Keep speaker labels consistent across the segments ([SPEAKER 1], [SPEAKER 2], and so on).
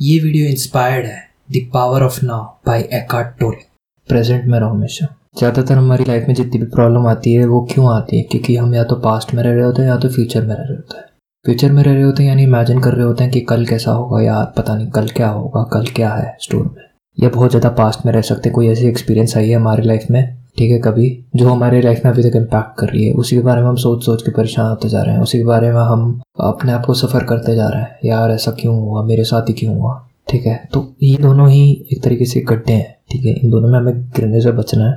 [SPEAKER 1] ये video inspired है the power of now by Eckhart Tolle present में रहो हमेशा। ज़्यादातर हमारी लाइफ में जितनी भी प्रॉब्लम आती है, वो क्यों आती है? क्योंकि हम या तो पास्ट में रह रहे होते हैं, या तो फ्यूचर में रह रहे होते हैं। फ्यूचर में रह रहे होते हैं, यानी इमेजिन कर रहे होते हैं कि कल कैसा होगा, या पता नहीं कल क्या होगा, कल क्या है स्टोर में। या बहुत ज़्यादा पास्ट में रह सकते कोई ऐसी एक्सपीरियंस आई है हमारी लाइफ में? ठीक है, कभी जो हमारे लाइफ में अभी तक इम्पैक्ट कर रही है, उसी के बारे में हम सोच सोच के परेशान होते जा रहे हैं, उसी के बारे में हम अपने आप को सफ़र करते जा रहे हैं, यार ऐसा क्यों हुआ, मेरे साथ ही क्यों हुआ, ठीक है? तो ये दोनों ही एक तरीके से गड्ढे हैं, ठीक है? इन दोनों में हमें गिरने से बचना है,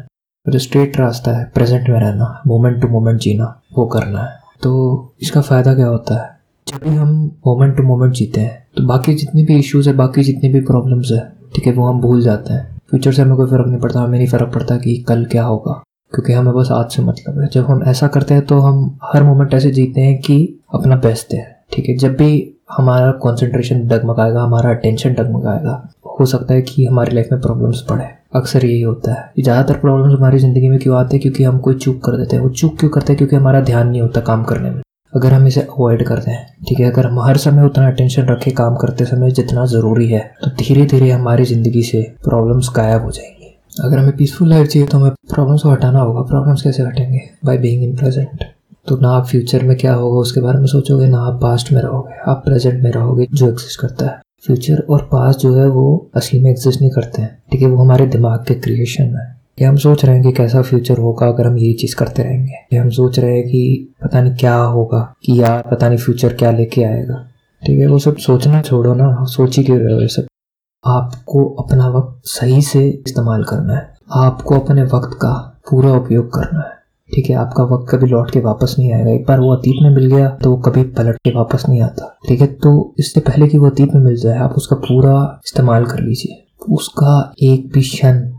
[SPEAKER 1] और जो स्ट्रेट रास्ता है प्रेजेंट में रहना मोमेंट टू मोमेंट जीना, वो करना है। तो इसका फ़ायदा क्या होता है? जब भी हम मोमेंट टू मोमेंट जीते हैं तो बाकी जितने भी इश्यूज़ है, बाकी जितनी भी प्रॉब्लम्स है, ठीक है, वो हम भूल जाते हैं। फ्यूचर से हमें कोई फ़र्क नहीं पड़ता, हमें नहीं फ़र्क पड़ता कि कल क्या होगा। क्योंकि हमें बस आज से मतलब है। जब हम ऐसा करते हैं तो हम हर मोमेंट ऐसे जीते हैं कि अपना बेस्ट है। ठीक है? जब भी हमारा कंसंट्रेशन डगमगाएगा, हमारा अटेंशन डगमगाएगा, हो सकता है कि हमारी लाइफ में प्रॉब्लम्स पड़े। अक्सर यही होता है। ज़्यादातर प्रॉब्लम्स हमारी ज़िंदगी में क्यों आते हैं? क्योंकि हम कोई चूक कर देते हैं। वो चूक क्यों करते हैं? क्योंकि हमारा ध्यान नहीं होता काम करने में। अगर हम इसे अवॉइड कर दें ठीक है? अगर हम हर समय उतना अटेंशन रखें काम करते समय जितना ज़रूरी है तो धीरे धीरे हमारी ज़िंदगी से प्रॉब्लम्स गायब हो जाएँगी। अगर हमें पीसफुल लाइफ चाहिए तो हमें प्रॉब्लम्स को हटाना होगा। प्रॉब्लम्स कैसे हटेंगे? बाय बीइंग इन प्रेजेंट तो ना आप फ्यूचर में क्या होगा, उसके बारे में सोचोगे, ना आप पास्ट में रहोगे। आप प्रेजेंट में रहोगे जो एग्जिस्ट करता है। फ्यूचर और पास्ट जो है, वो असली में एग्जिस्ट नहीं करते हैं, ठीक है? वो हमारे दिमाग के क्रिएशन है। कि हम सोच रहे हैं कि कैसा फ्यूचर होगा अगर हम यही चीज़ करते रहेंगे। कि हम सोच रहे हैं कि पता नहीं क्या होगा, कि यार पता नहीं फ्यूचर क्या लेके आएगा। ठीक है, वो सब सोचना छोड़ो ना, सोच क्यों रहे ये सब? आपको अपना वक्त सही से इस्तेमाल करना है। आपको अपने वक्त का पूरा उपयोग करना है। ठीक है, आपका वक्त कभी लौट के वापस नहीं आएगा। एक बार वो अतीत में मिल गया तो वो कभी पलट के वापस नहीं आता। ठीक है तो इससे पहले कि वो अतीत में मिल जाए, आप उसका पूरा इस्तेमाल कर लीजिए। उसका एक भी क्षण